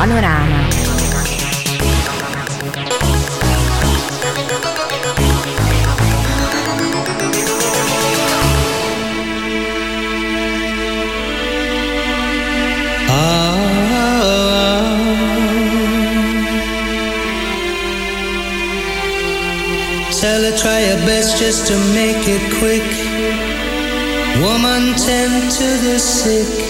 Panorama. Tell her try your best just to make it quick. Woman, tend to the sick.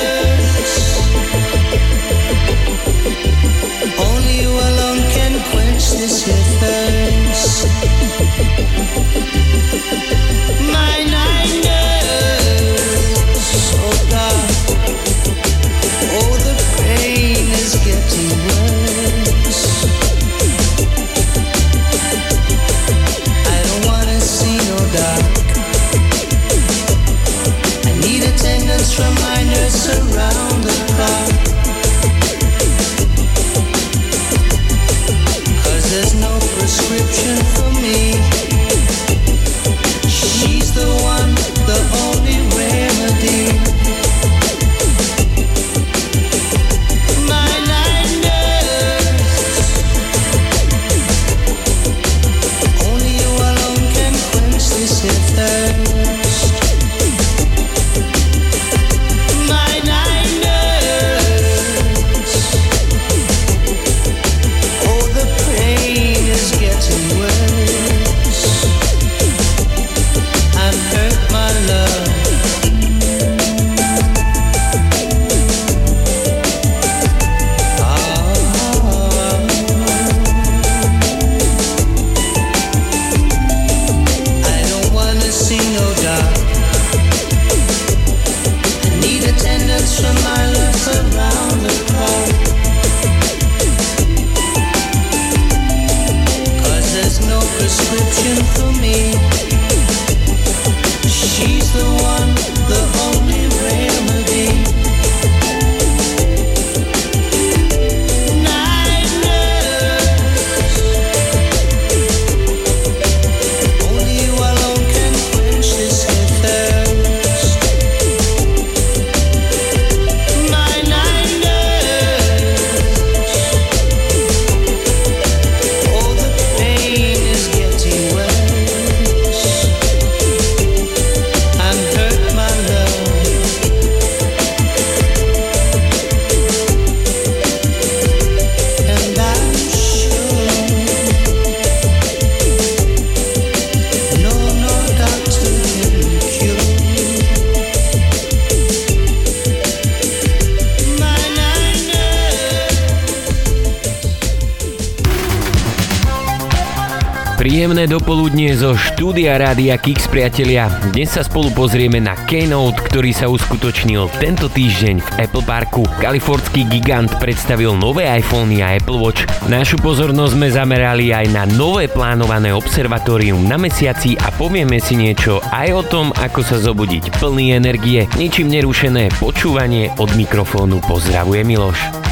Zo štúdia Rádia Kix priatelia. Dnes sa spolu pozrieme na Keynote, ktorý sa uskutočnil tento týždeň v Apple Parku. Kalifornský gigant predstavil nové iPhony a Apple Watch. Našu pozornosť sme zamerali aj na nové plánované observatórium na mesiaci a povieme si niečo aj o tom, ako sa zobudiť plný energie. Ničím nerušené počúvanie od mikrofónu pozdravuje Miloš.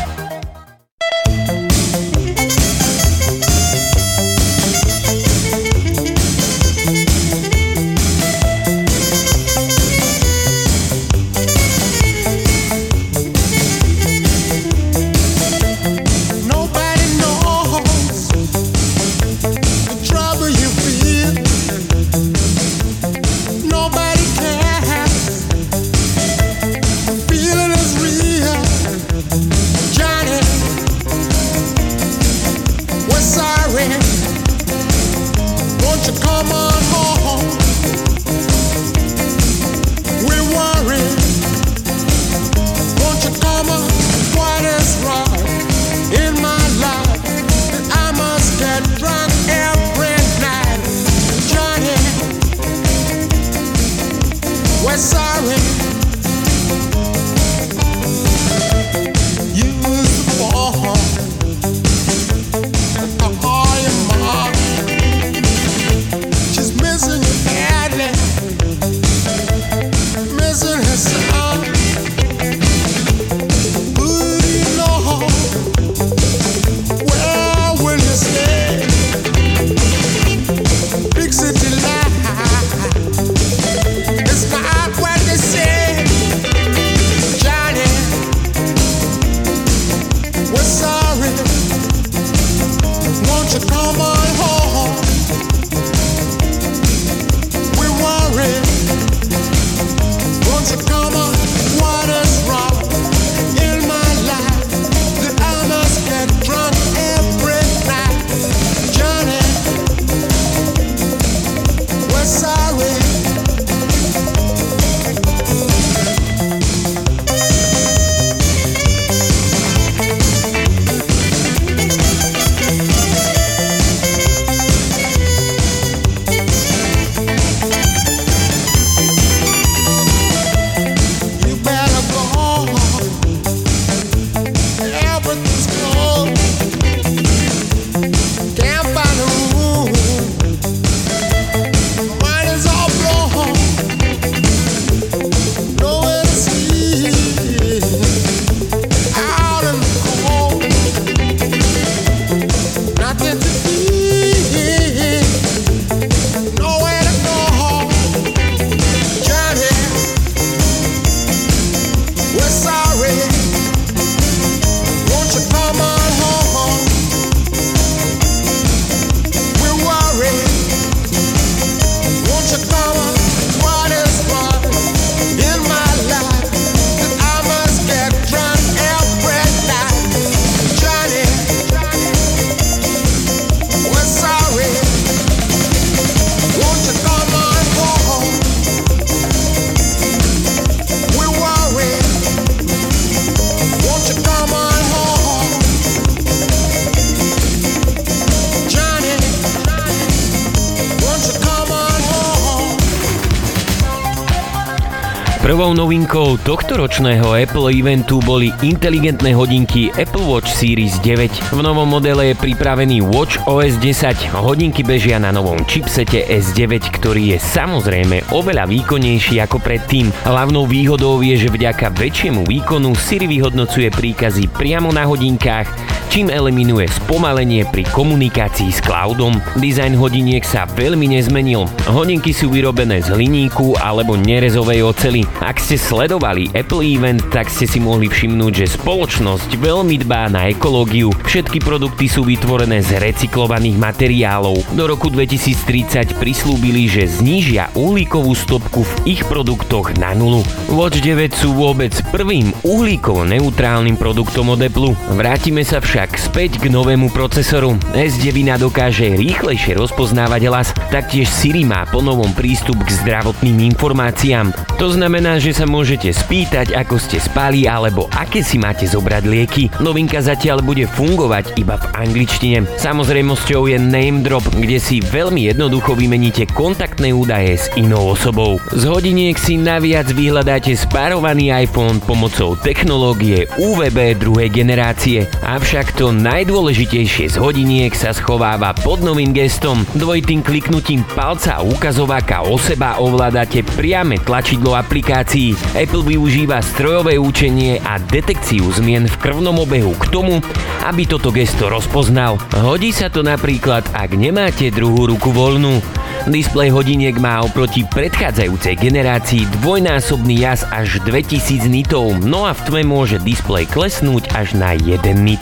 Prvou novinkou tohto ročného Apple eventu boli inteligentné hodinky Apple Watch Series 9. V novom modele je pripravený Watch OS 10. Hodinky bežia na novom chipsete S9, ktorý je samozrejme oveľa výkonnejší ako predtým. Hlavnou výhodou je, že vďaka väčšiemu výkonu Siri vyhodnocuje príkazy priamo na hodinkách, čím eliminuje spomalenie pri komunikácii s cloudom. Dizajn hodiniek sa veľmi nezmenil. Hodinky sú vyrobené z hliníku alebo nerezovej oceli. Ak ste sledovali Apple Event, tak ste si mohli všimnúť, že spoločnosť veľmi dbá na ekológiu. Všetky produkty sú vytvorené z recyklovaných materiálov. Do roku 2030 prislúbili, že znížia uhlíkovú stopku v ich produktoch na nulu. Watch 9 sú vôbec prvým uhlíkovo neutrálnym produktom od Apple. Vrátime sa však späť k novému procesoru. S9 dokáže rýchlejšie rozpoznávať hlas, taktiež Siri má ponovom prístup k zdravotným informáciám. To znamená, že sa môžete spýtať, ako ste spali alebo aké si máte zobrať lieky. Novinka zatiaľ bude fungovať iba v angličtine. Samozrejmosťou je name drop, kde si veľmi jednoducho vymeníte kontaktné údaje s inou osobou. Z hodiniek si naviac vyhľadáte spárovaný iPhone pomocou technológie UVB druhej generácie. Avšak to najdôležitejšie z hodiniek sa schováva pod novým gestom. Dvojitým kliknutím palca ukazováka o seba ovládate priame tlačidlo aplikácií. Apple využíva strojové učenie a detekciu zmien v krvnom obehu k tomu, aby toto gesto rozpoznal. Hodí sa to napríklad, ak nemáte druhú ruku voľnú. Displej hodiniek má oproti predchádzajúcej generácii dvojnásobný jas až 2000 nitov, no a v tme môže displej klesnúť až na 1 nit.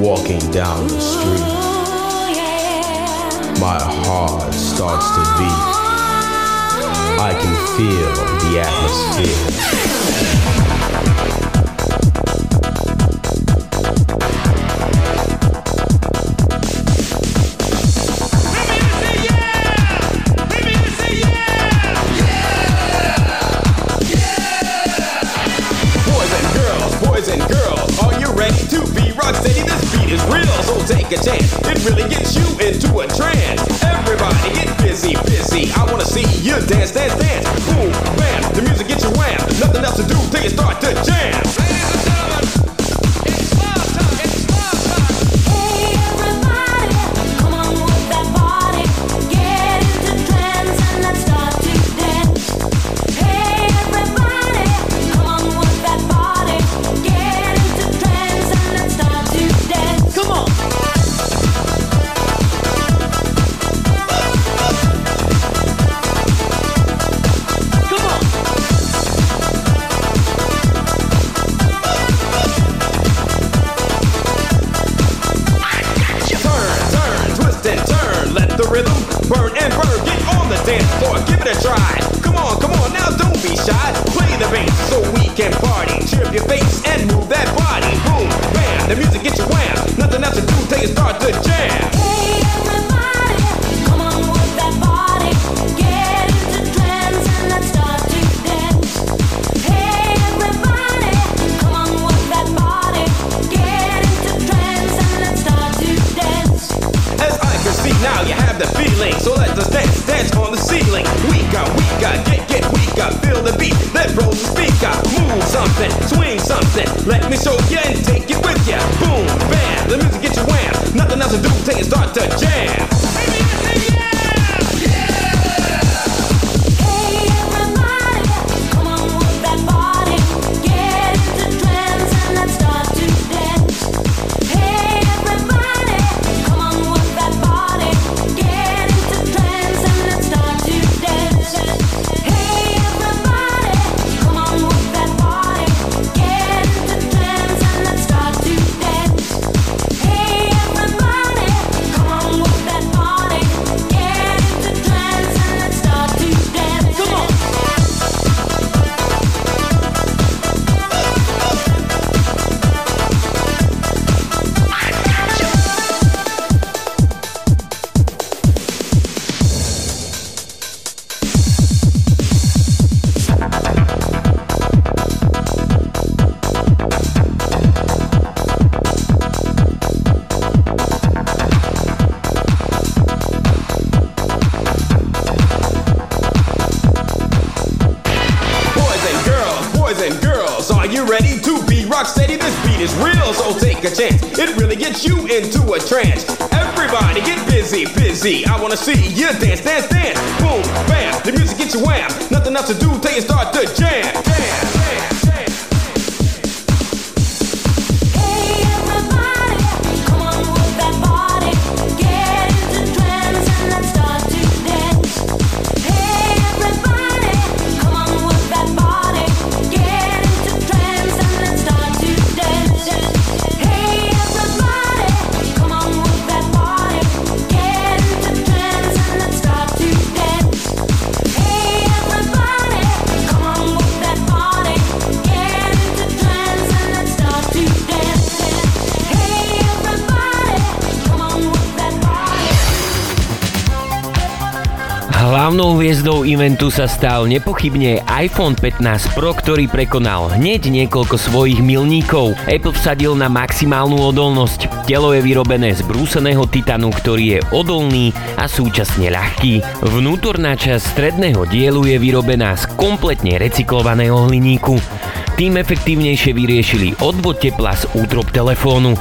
Walking down the street My heart starts to beat I can feel the atmosphere. take a chance. It really gets you into a trance. Everybody get busy, busy. I wanna see you dance, dance, dance. Eventu sa stal nepochybne iPhone 15 Pro, ktorý prekonal hneď niekoľko svojich milníkov. Apple vsadil na maximálnu odolnosť. Telo je vyrobené z brúseného titanu, ktorý je odolný a súčasne ľahký. Vnútorná časť stredného dielu je vyrobená z kompletne recyklovaného hliníku. Tým efektívnejšie vyriešili odvod tepla z útrop telefónu.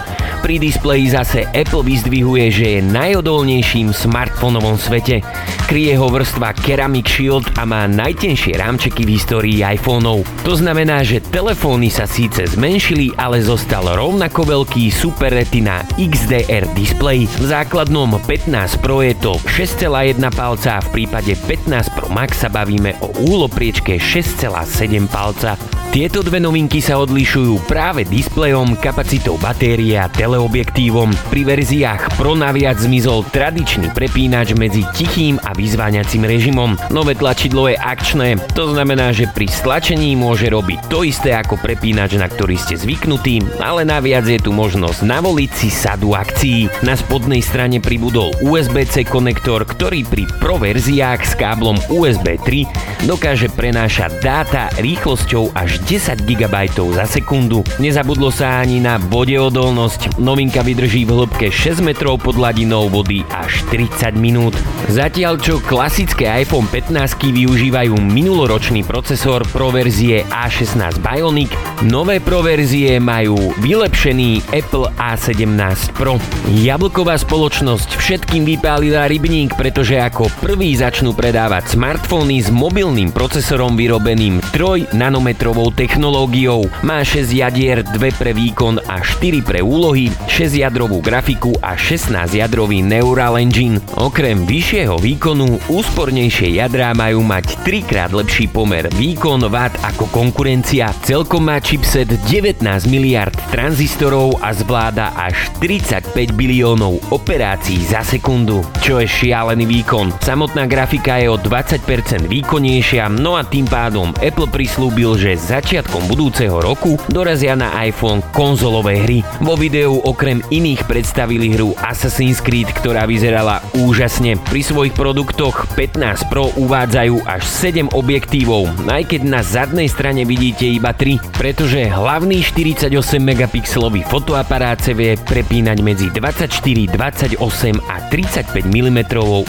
Pri displeji zase Apple vyzdvihuje, že je najodolnejším smartfónovom svete. Kryje ho vrstva Ceramic Shield a má najtenšie rámčeky v histórii iPhoneov. To znamená, že telefóny sa síce zmenšili, ale zostal rovnako veľký Super Retina XDR display. V základnom 15 Pro je to 6,1 palca a v prípade 15 Pro Max sa bavíme o úlopriečke 6,7 palca. Tieto dve novinky sa odlišujú práve displejom, kapacitou batérie a teleobjektívom. Pri verziách Pro naviac zmizol tradičný prepínač medzi tichým a vyzváňacím režimom. Nové tlačidlo je akčné, to znamená, že pri stlačení môže robiť to isté ako prepínač, na ktorý ste zvyknutí, ale naviac je tu možnosť navoliť si sadu akcií. Na spodnej strane pribudol USB-C konektor, ktorý pri Pro verziách s káblom USB 3 dokáže prenášať dáta rýchlosťou až 10 GB za sekundu. Nezabudlo sa ani na odolnosť. Novinka vydrží v hĺbke 6 metrov pod hladinou vody až 30 minút. Zatiaľ čo klasické iPhone 15 využívajú minuloročný procesor Pro verzie A16 Bionic, nové Pro verzie majú vylepšený Apple A17 Pro. Jablková spoločnosť všetkým vypálila rybník, pretože ako prvý začnú predávať smartfóny s mobilným procesorom vyrobeným 3 nanometrovou technológiou. Má 6 jadier, 2 pre výkon a 4 pre úlohy, 6 jadrovú grafiku a 16 jadrový Neural Engine. Okrem vyššieho výkonu, úspornejšie jadrá majú mať 3 krát lepší pomer výkon watt ako konkurencia. Celkom má chipset 19 miliard tranzistorov a zvláda až 35 biliónov operácií za sekundu, čo je šialený výkon. Samotná grafika je o 20% výkonnejšia, no a tým pádom Apple prislúbil, že za začiatkom budúceho roku dorazia na iPhone konzolové hry. Vo videu okrem iných predstavili hru Assassin's Creed, ktorá vyzerala úžasne. Pri svojich produktoch 15 Pro uvádzajú až 7 objektívov, aj keď na zadnej strane vidíte iba 3, pretože hlavný 48 megapixelový fotoaparát sa vie prepínať medzi 24, 28 a 35 mm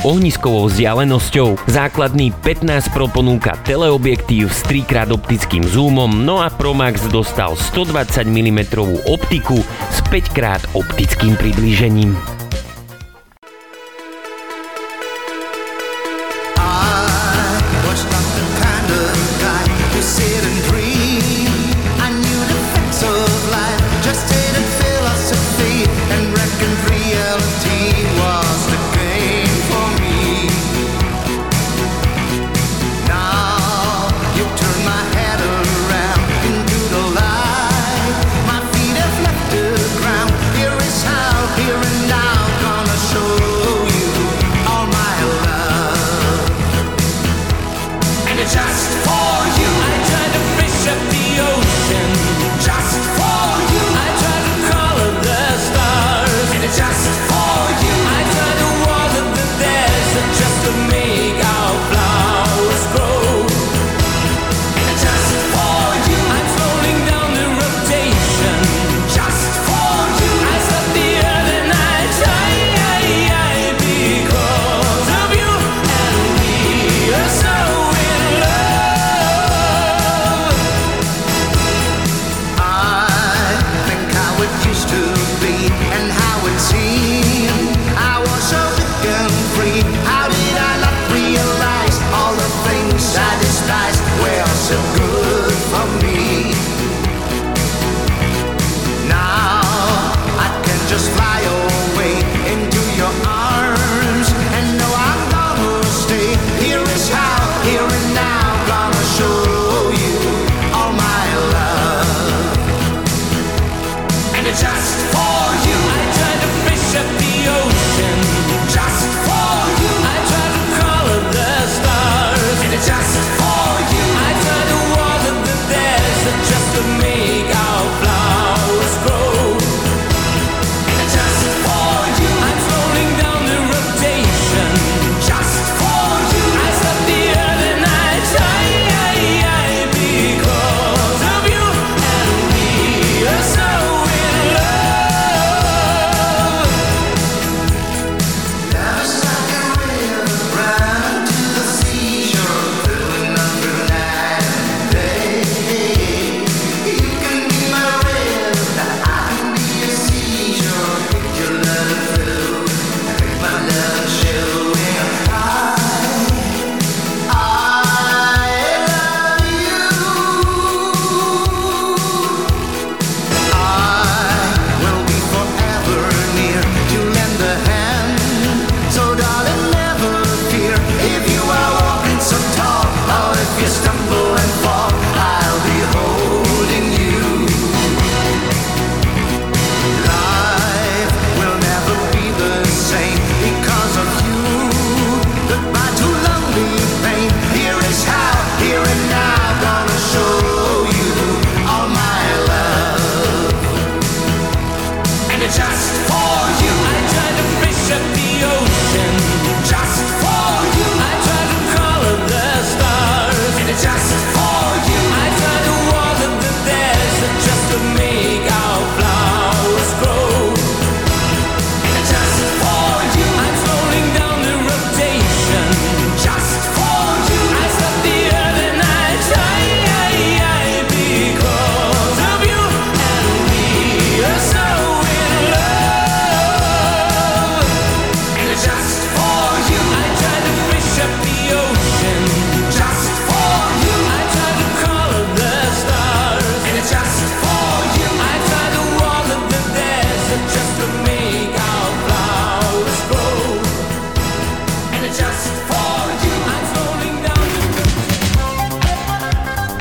ohniskovou vzdialenosťou. Základný 15 Pro ponúka teleobjektív s 3 x optickým zoomom no a Pro Max dostal 120 mm optiku s 5x optickým priblížením.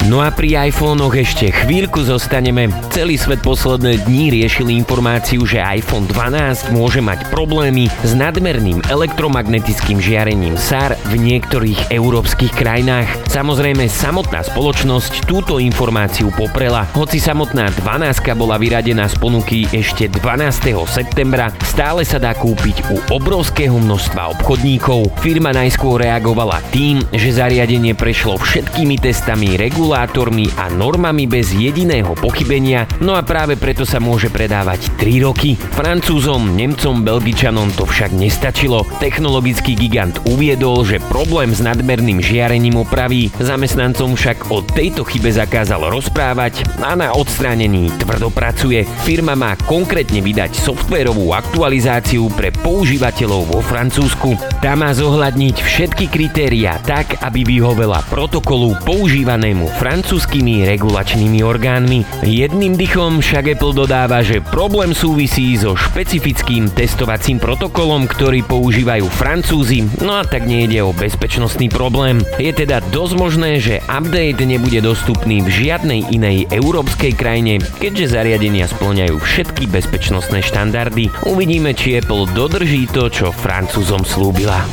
No a pri iPhonech ešte chvíľku zostaneme. Celý svet posledné dní riešil informáciu, že iPhone 12 môže mať problémy s nadmerným elektromagnetickým žiarením SAR v niektorých európskych krajinách. Samozrejme, samotná spoločnosť túto informáciu poprela. Hoci samotná 12 bola vyradená z ponuky ešte 12. septembra, stále sa dá kúpiť u obrovského množstva obchodníkov. Firma najskôr reagovala tým, že zariadenie prešlo všetkými testami, regulátormi a normami bez jediného pochybenia, no a práve preto sa môže predávať 3 roky. Francúzom, Nemcom, Belgičanom to však nestačilo. Technologický gigant uviedol, že problém s nadmerným žiarením opraví. Zamestnancom však o tejto chybe zakázal rozprávať a na odstránení tvrdo pracuje. Firma má konkrétne vydať softvérovú aktualizáciu pre používateľov vo Francúzsku. Tá má zohľadniť všetky kritériá tak, aby vyhovela protokolu používanému francúzskými regulačnými orgánmi. Jedným dychom však Apple dodáva, že problém súvisí so špecifickým testovacím protokolom, ktorý používajú Francúzi, no a tak nejde o bezpečnostný problém. Je teda dosť možné, že update nebude dostupný v žiadnej inej európskej krajine, keďže zariadenia splňajú všetky bezpečnostné štandardy. Uvidíme, či Apple dodrží to, čo Francúzom slúbila.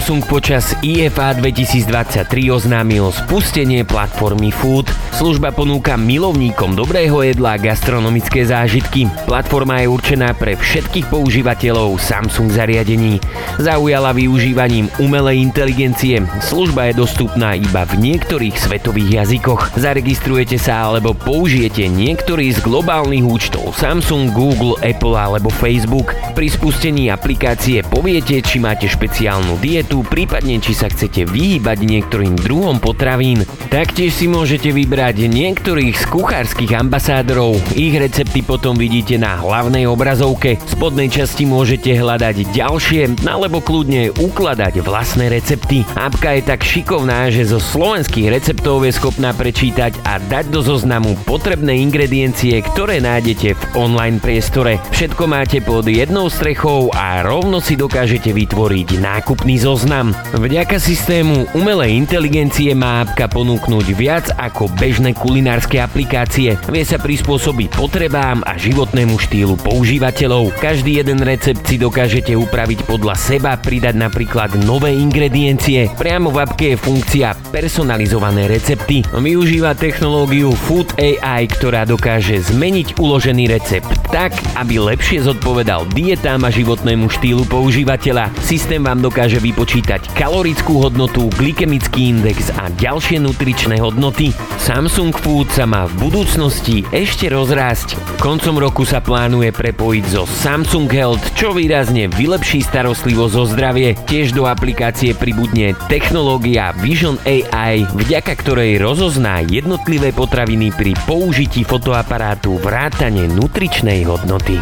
Samsung počas IFA 2023 oznámil spustenie platformy Food. Služba ponúka milovníkom dobrého jedla gastronomické zážitky. Platforma je určená pre všetkých používateľov Samsung zariadení. Zaujala využívaním umelej inteligencie. Služba je dostupná iba v niektorých svetových jazykoch. Zaregistrujete sa alebo použijete niektorý z globálnych účtov Samsung, Google, Apple alebo Facebook. Pri spustení aplikácie poviete, či máte špeciálnu dietu, prípadne či sa chcete vyhýbať niektorým druhom potravín. Taktiež si môžete vybrať niektorých z kuchárskych ambasádorov. Ich recepty potom vidíte na hlavnej obrazovke. V spodnej časti môžete hľadať ďalšie, alebo kľudne ukladať vlastné recepty. Apka je tak šikovná, že zo slovenských receptov je schopná prečítať a dať do zoznamu potrebné ingrediencie, ktoré nájdete v online priestore. Všetko máte pod jednou strechou a rovno si dokážete vytvoriť nákupný zoznam. Vďaka systému umelej inteligencie má apka ponúknuť viac ako bežné kulinárske aplikácie. Vie sa prispôsobiť potrebám a životnému štýlu používateľov. Každý jeden recept si dokážete upraviť podľa seba, pridať napríklad nové ingrediencie. Priamo v apke je funkcia personalizované recepty. Využíva technológiu Food AI, ktorá dokáže zmeniť uložený recept tak, aby lepšie zodpovedal dietám a životnému štýlu používateľa. Systém vám dokáže vypočítať kalorickú hodnotu, glykemický index a ďalšie nutričné hodnoty. Samsung Food sa má v budúcnosti ešte rozrásť. Koncom roku sa plánuje prepojiť so Samsung Health, čo výrazne vylepší starostlivosť o zdravie. Tiež do aplikácie pribudne technológia Vision AI, vďaka ktorej rozozná jednotlivé potraviny pri použití fotoaparátu vrátane nutričnej hodnoty.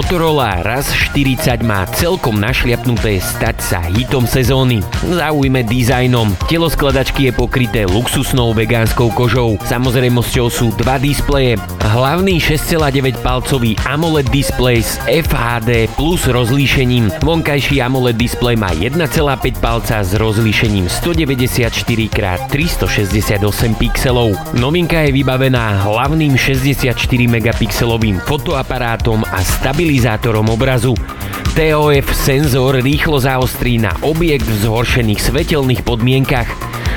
Motorola RAS 40 má celkom našliapnuté stať sa hitom sezóny. Zaujme dizajnom. Telo skladačky je pokryté luxusnou vegánskou kožou. Samozrejmosťou sú dva displeje. Hlavný 6,9 palcový AMOLED displej s FHD plus rozlíšením. Vonkajší AMOLED displej má 1,5 palca s rozlíšením 194x368 pixelov. Novinka je vybavená hlavným 64 megapixelovým fotoaparátom a stabilizátorom obrazu. TOF senzor rýchlo zaostrí na objekt v zhoršených svetelných podmienkach.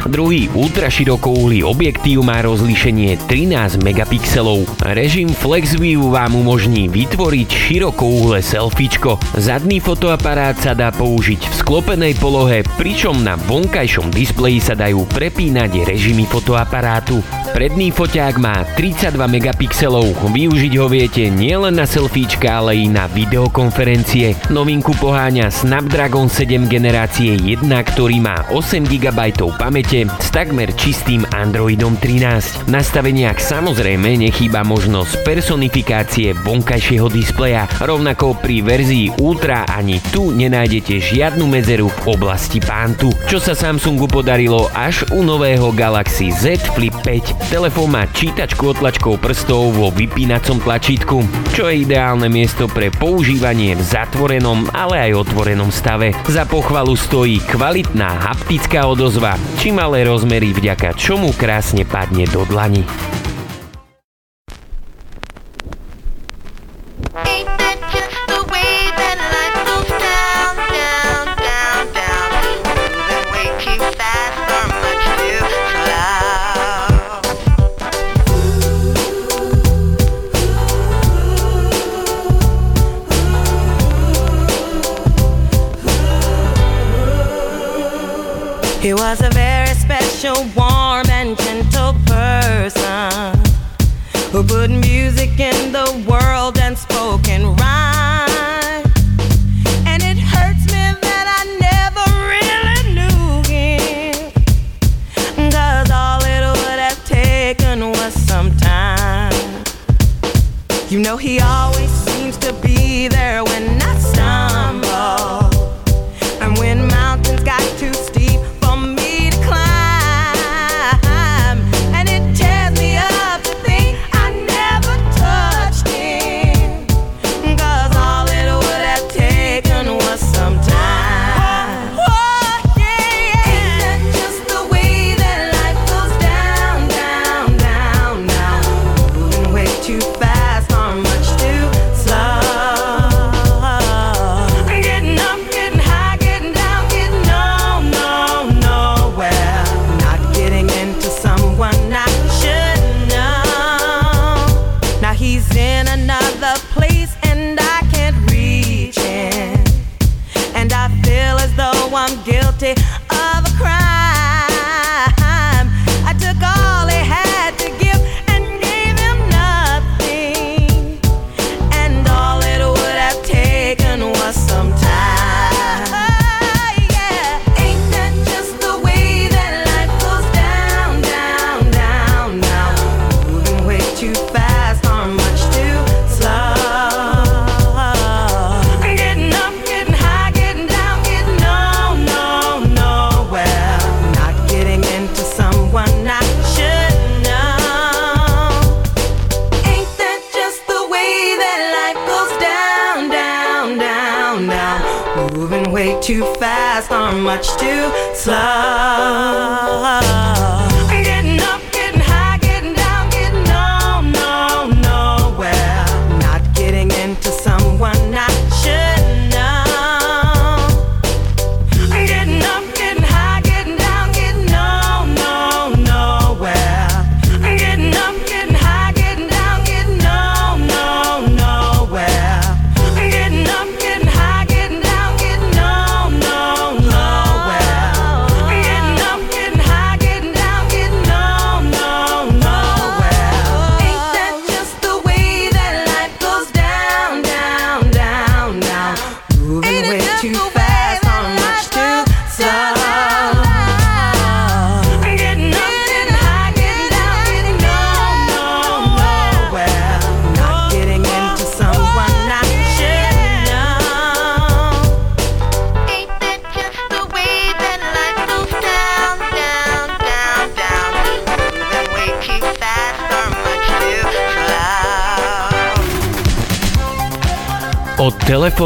Druhý ultraširokouhlý objektív má rozlíšenie 13 megapixelov. Režim FlexView vám umožní vytvoriť širokouhle selfiečko. Zadný fotoaparát sa dá použiť v sklopenej polohe, pričom na vonkajšom displeji sa dajú prepínať režimy fotoaparátu. Predný foťák má 32 megapixelov, využiť ho viete nielen na selfiečka, ale i na videokonferencie. Novinku poháňa Snapdragon 7 generácie 1, ktorý má 8 GB pamäte s takmer čistým Androidom 13. V nastaveniach samozrejme nechýba možnosť personifikácie vonkajšieho displeja, rovnako pri verzii Ultra ani tu nenájdete žiadnu medzeru v oblasti pántu, čo sa Samsungu podarilo až u nového Galaxy Z Flip 5. Telefón má čítačku otlačkou prstov vo vypínacom tlačítku, čo je ideálne miesto pre používanie v zatvorenom, ale aj otvorenom stave. Za pochvalu stojí kvalitná haptická odozva, či malé rozmery, vďaka čomu krásne padne do dlani.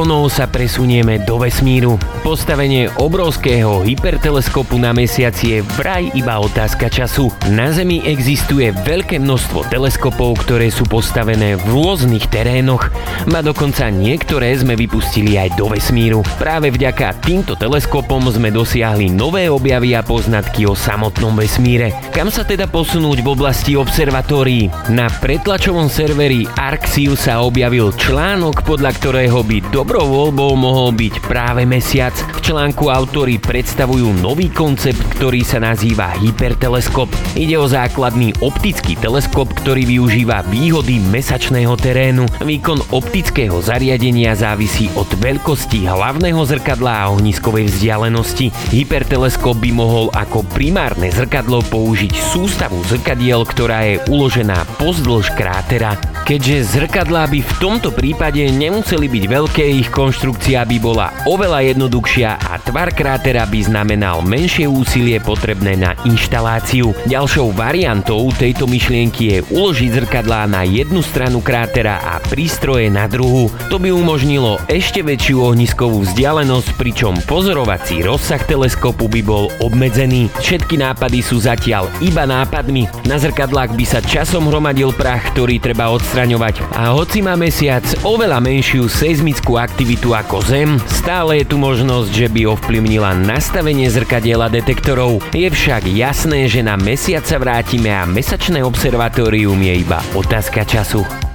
Telefónov sa presunieme do vesmíru. Postavenie obrovského hyperteleskopu na mesiaci je vraj iba otázka času. Na Zemi existuje veľké množstvo teleskopov, ktoré sú postavené v rôznych terénoch. Ma dokonca niektoré sme vypustili aj do vesmíru. Práve vďaka týmto teleskopom sme dosiahli nové objavy a poznatky o samotnom vesmíre. Kam sa teda posunúť v oblasti observatórií? Na pretlačovom serveri Arxiu sa objavil článok, podľa ktorého by dobrou voľbou mohol byť práve mesiac. V článku autori predstavujú nový koncept, ktorý sa nazýva hyperteleskop. Ide o základný optický teleskop, ktorý využíva výhody mesačného terénu. Výkon optického zariadenia závisí od veľkosti hlavného zrkadla a ohniskovej vzdialenosti. Hyperteleskop by mohol ako primárne zrkadlo použiť sústavu zrkadiel, ktorá je uložená pozdĺž krátera. Keďže zrkadlá by v tomto prípade nemuseli byť veľké, ich konštrukcia by bola oveľa jednoduchšia a tvar krátera by znamenal menšie úsilie potrebné na inštaláciu. Ďalšou variantou tejto myšlienky je uložiť zrkadlá na jednu stranu krátera a prístroje na druhú. To by umožnilo ešte väčšiu ohniskovú vzdialenosť, pričom pozorovací rozsah teleskopu by bol obmedzený. Všetky nápady sú zatiaľ iba nápadmi. Na zrkadlách by sa časom hromadil prach, ktorý treba odstraňovať. A hoci má mesiac oveľa menšiu seizmickú aktivitu ako Zem, stále je tu možnosť, že by ovplyvnila nastavenie zrkadiela detektorov. Je však jasné, že na mesiac sa vrátime a mesačné observatórium je iba otázka času.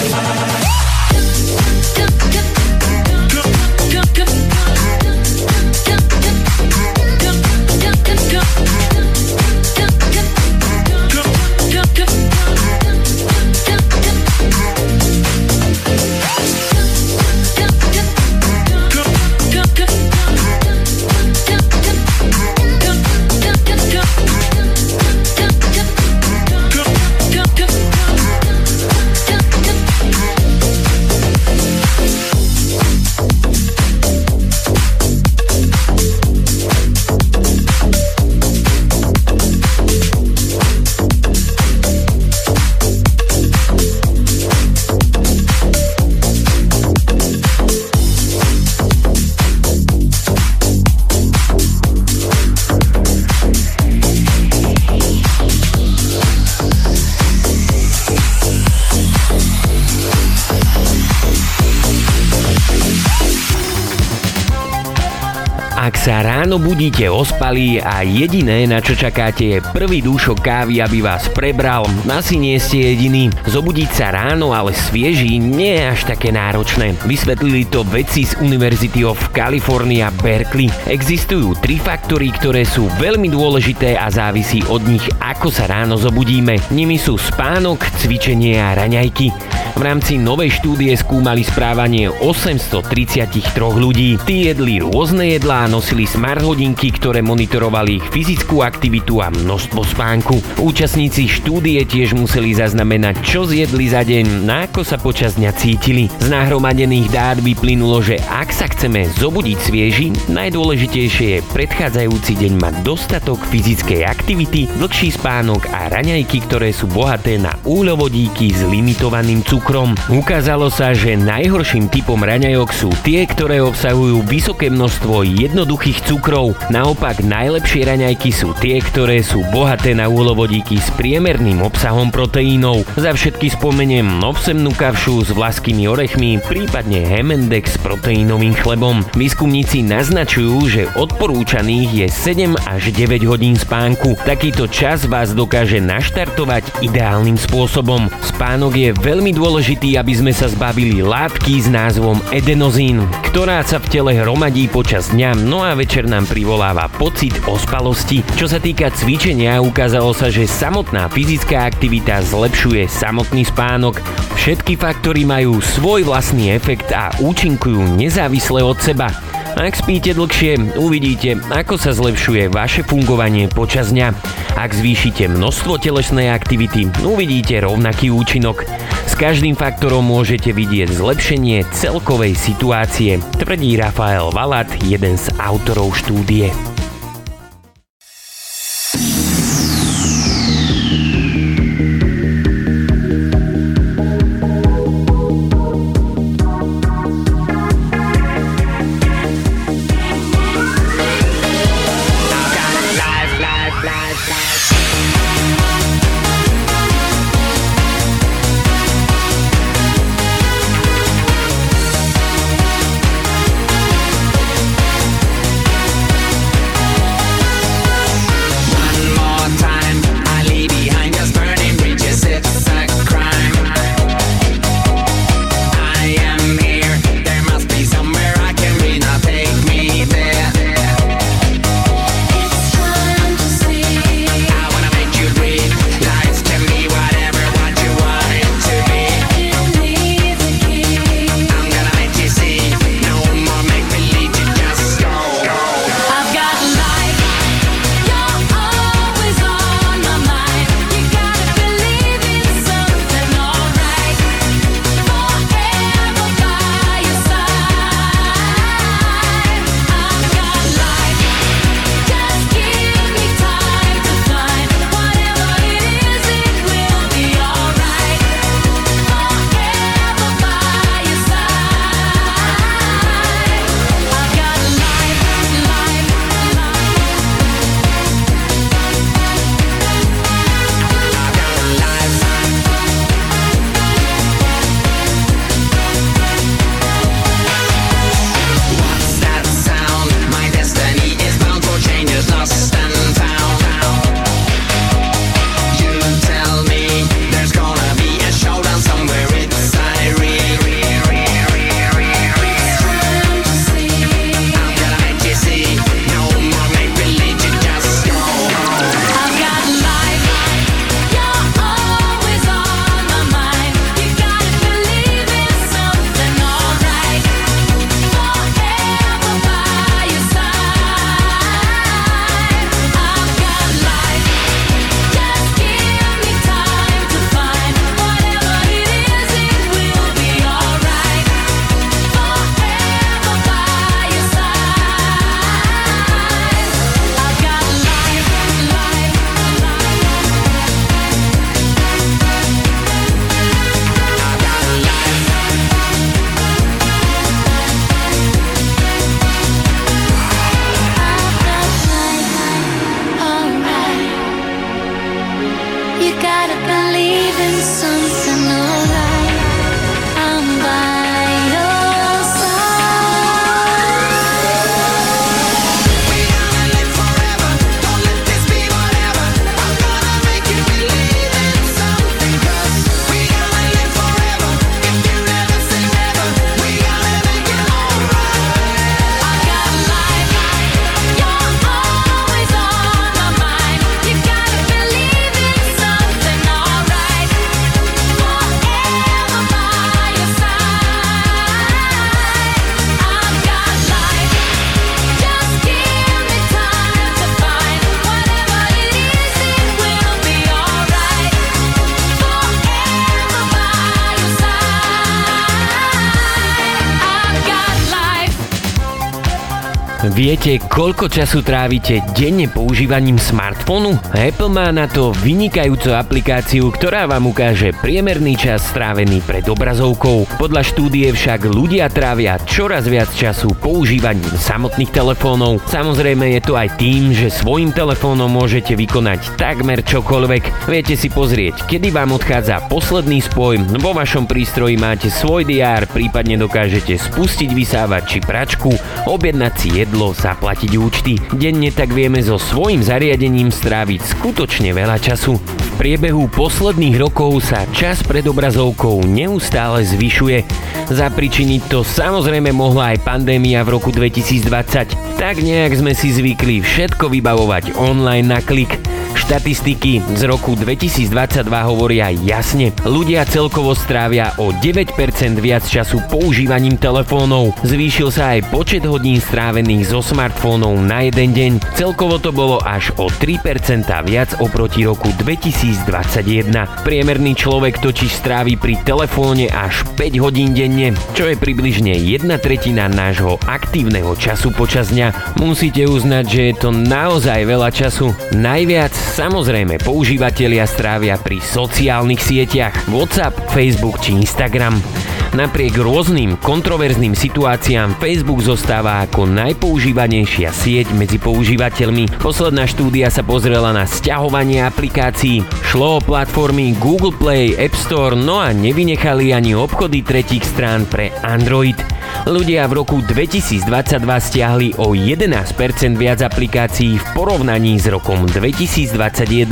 Música ráno budíte ospalí a jediné, na čo čakáte, je prvý dúšok kávy, aby vás prebral, asi nie ste jediný. Zobudiť sa ráno, ale svieži, nie je až také náročné. Vysvetlili to vedci z University of California Berkeley. Existujú tri faktory, ktoré sú veľmi dôležité a závisí od nich, ako sa ráno zobudíme. Nimi sú spánok, cvičenie a raňajky. V rámci novej štúdie skúmali správanie 833 ľudí. Tí jedli rôzne jedlá a nosili smart hodinky, ktoré monitorovali ich fyzickú aktivitu a množstvo spánku. Účastníci štúdie tiež museli zaznamenať, čo zjedli za deň, na ako sa počas dňa cítili. Z nahromadených dát vyplynulo, že ak sa chceme zobudiť svieži, najdôležitejšie je predchádzajúci deň mať dostatok fyzickej aktivity, dlhší spánok a raňajky, ktoré sú bohaté na úľovodíky s limitovaným cukrom. Ukázalo sa, že najhorším typom raňajok sú tie, ktoré obsahujú vysoké množstvo jednoduchých cukrov. Naopak najlepšie raňajky sú tie, ktoré sú bohaté na úlovodíky s priemerným obsahom proteínov. Za všetky spomeniem novsemnú kavšu s vlaskými orechmi, prípadne Hemendex s proteínovým chlebom. Výskumníci naznačujú, že odporúčaných je 7 až 9 hodín spánku. Takýto čas vás dokáže naštartovať ideálnym spôsobom. Spánok je veľmi dôležitý aby sme sa zbavili látky s názvom edenozín, ktorá sa v tele hromadí počas dňa, no a večer nám privoláva pocit ospalosti. Čo sa týka cvičenia, ukázalo sa, že samotná fyzická aktivita zlepšuje samotný spánok. Všetky faktory majú svoj vlastný efekt a účinkujú nezávisle od seba. Ak spíte dlhšie, uvidíte, ako sa zlepšuje vaše fungovanie počas dňa. Ak zvýšite množstvo telesnej aktivity, uvidíte rovnaký účinok. S každým faktorom môžete vidieť zlepšenie celkovej situácie, tvrdí Rafael Valat, jeden z autorov štúdie. Viete, koľko času trávite denne používaním smartfónu? Apple má na to vynikajúcu aplikáciu, ktorá vám ukáže priemerný čas strávený pred obrazovkou. Podľa štúdie však ľudia trávia čoraz viac času používaním samotných telefónov. Samozrejme je to aj tým, že svojim telefónom môžete vykonať takmer čokoľvek. Viete si pozrieť, kedy vám odchádza posledný spoj, vo vašom prístroji máte svoj diár, prípadne dokážete spustiť vysávač či pračku, objednať si jedlo zaplatiť účty. Denne tak vieme so svojím zariadením stráviť skutočne veľa času. V priebehu posledných rokov sa čas pred obrazovkou neustále zvyšuje. Zapričiniť to samozrejme mohla aj pandémia v roku 2020. Tak nejak sme si zvykli všetko vybavovať online na klik. Štatistiky z roku 2022 hovoria jasne. Ľudia celkovo strávia o 9% viac času používaním telefónov. Zvýšil sa aj počet hodín strávených zo smartfónov na jeden deň. Celkovo to bolo až o 3% viac oproti roku 2021. Priemerný človek totiž strávi pri telefóne až 5 hodín denne, čo je približne jedna tretina nášho aktívneho času počas dňa. Musíte uznať, že je to naozaj veľa času. Najviac Samozrejme, používateľia strávia pri sociálnych sieťach WhatsApp, Facebook či Instagram. Napriek rôznym kontroverzným situáciám Facebook zostáva ako najpoužívanejšia sieť medzi používateľmi. Posledná štúdia sa pozrela na sťahovanie aplikácií. Šlo o platformy Google Play, App Store, no a nevynechali ani obchody tretích strán pre Android. Ľudia v roku 2022 stiahli o 11% viac aplikácií v porovnaní s rokom 2021.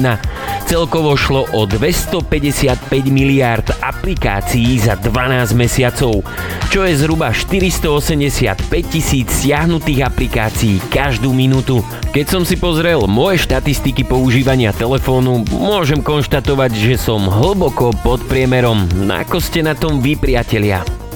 Celkovo šlo o 255 miliárd aplikácií za 12 mesiacov, čo je zhruba 485 tisíc stiahnutých aplikácií každú minútu. Keď som si pozrel moje štatistiky používania telefónu, môžem konštatovať, že som hlboko pod priemerom. Ako ste na tom vy, priatelia?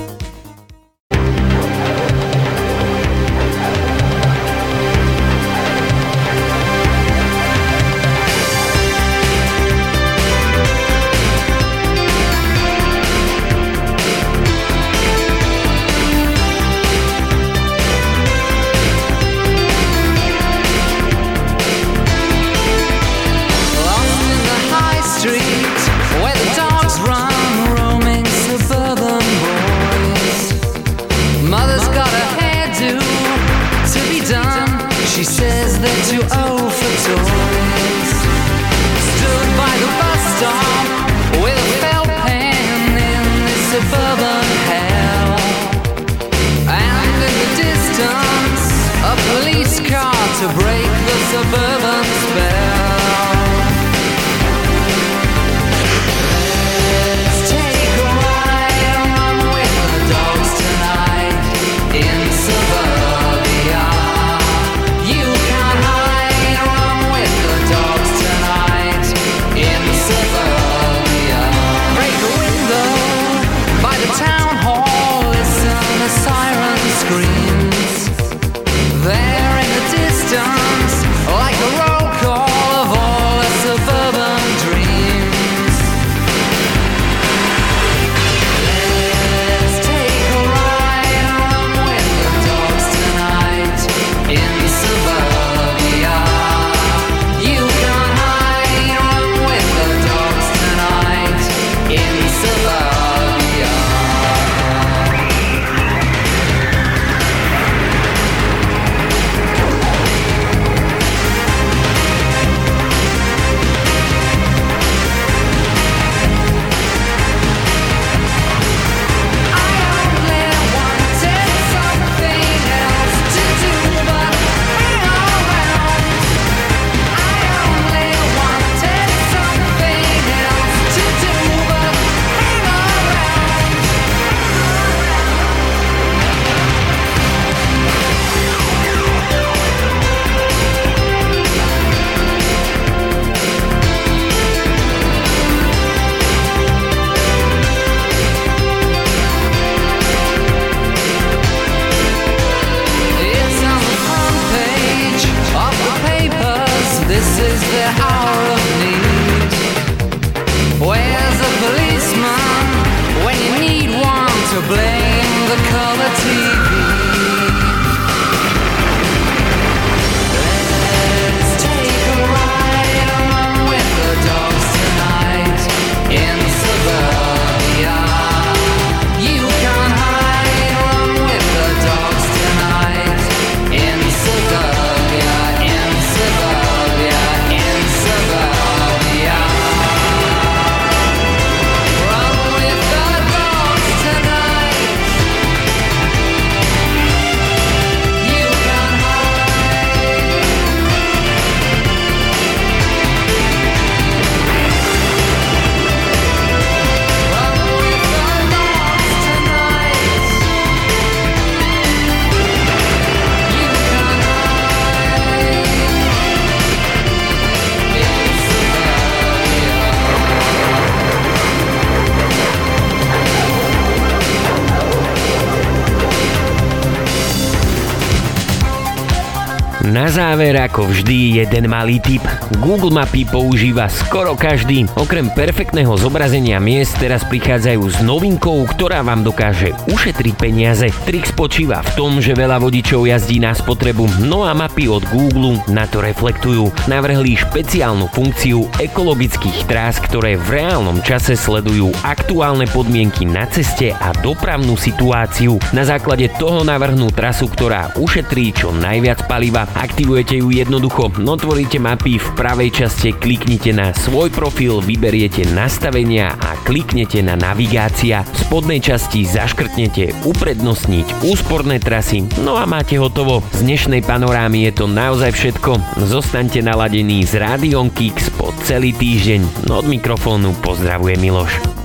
Na záver ako vždy jeden malý tip. Google Mapy používa skoro každý. Okrem perfektného zobrazenia miest teraz prichádzajú s novinkou, ktorá vám dokáže ušetriť peniaze. Trik spočíva v tom, že veľa vodičov jazdí na spotrebu, no a mapy od Google na to reflektujú. Navrhli špeciálnu funkciu ekologických trás, ktoré v reálnom čase sledujú aktuálne podmienky na ceste a dopravnú situáciu. Na základe toho navrhnú trasu, ktorá ušetrí čo najviac paliva Aktivujete ju jednoducho, otvoríte mapy, v pravej časti kliknite na svoj profil, vyberiete nastavenia a kliknete na navigácia. V spodnej časti zaškrtnete uprednostniť úsporné trasy, no a máte hotovo. Z dnešnej panorámy je to naozaj všetko. Zostaňte naladení s Rádiom Kix po celý týždeň. Od mikrofónu pozdravuje Miloš.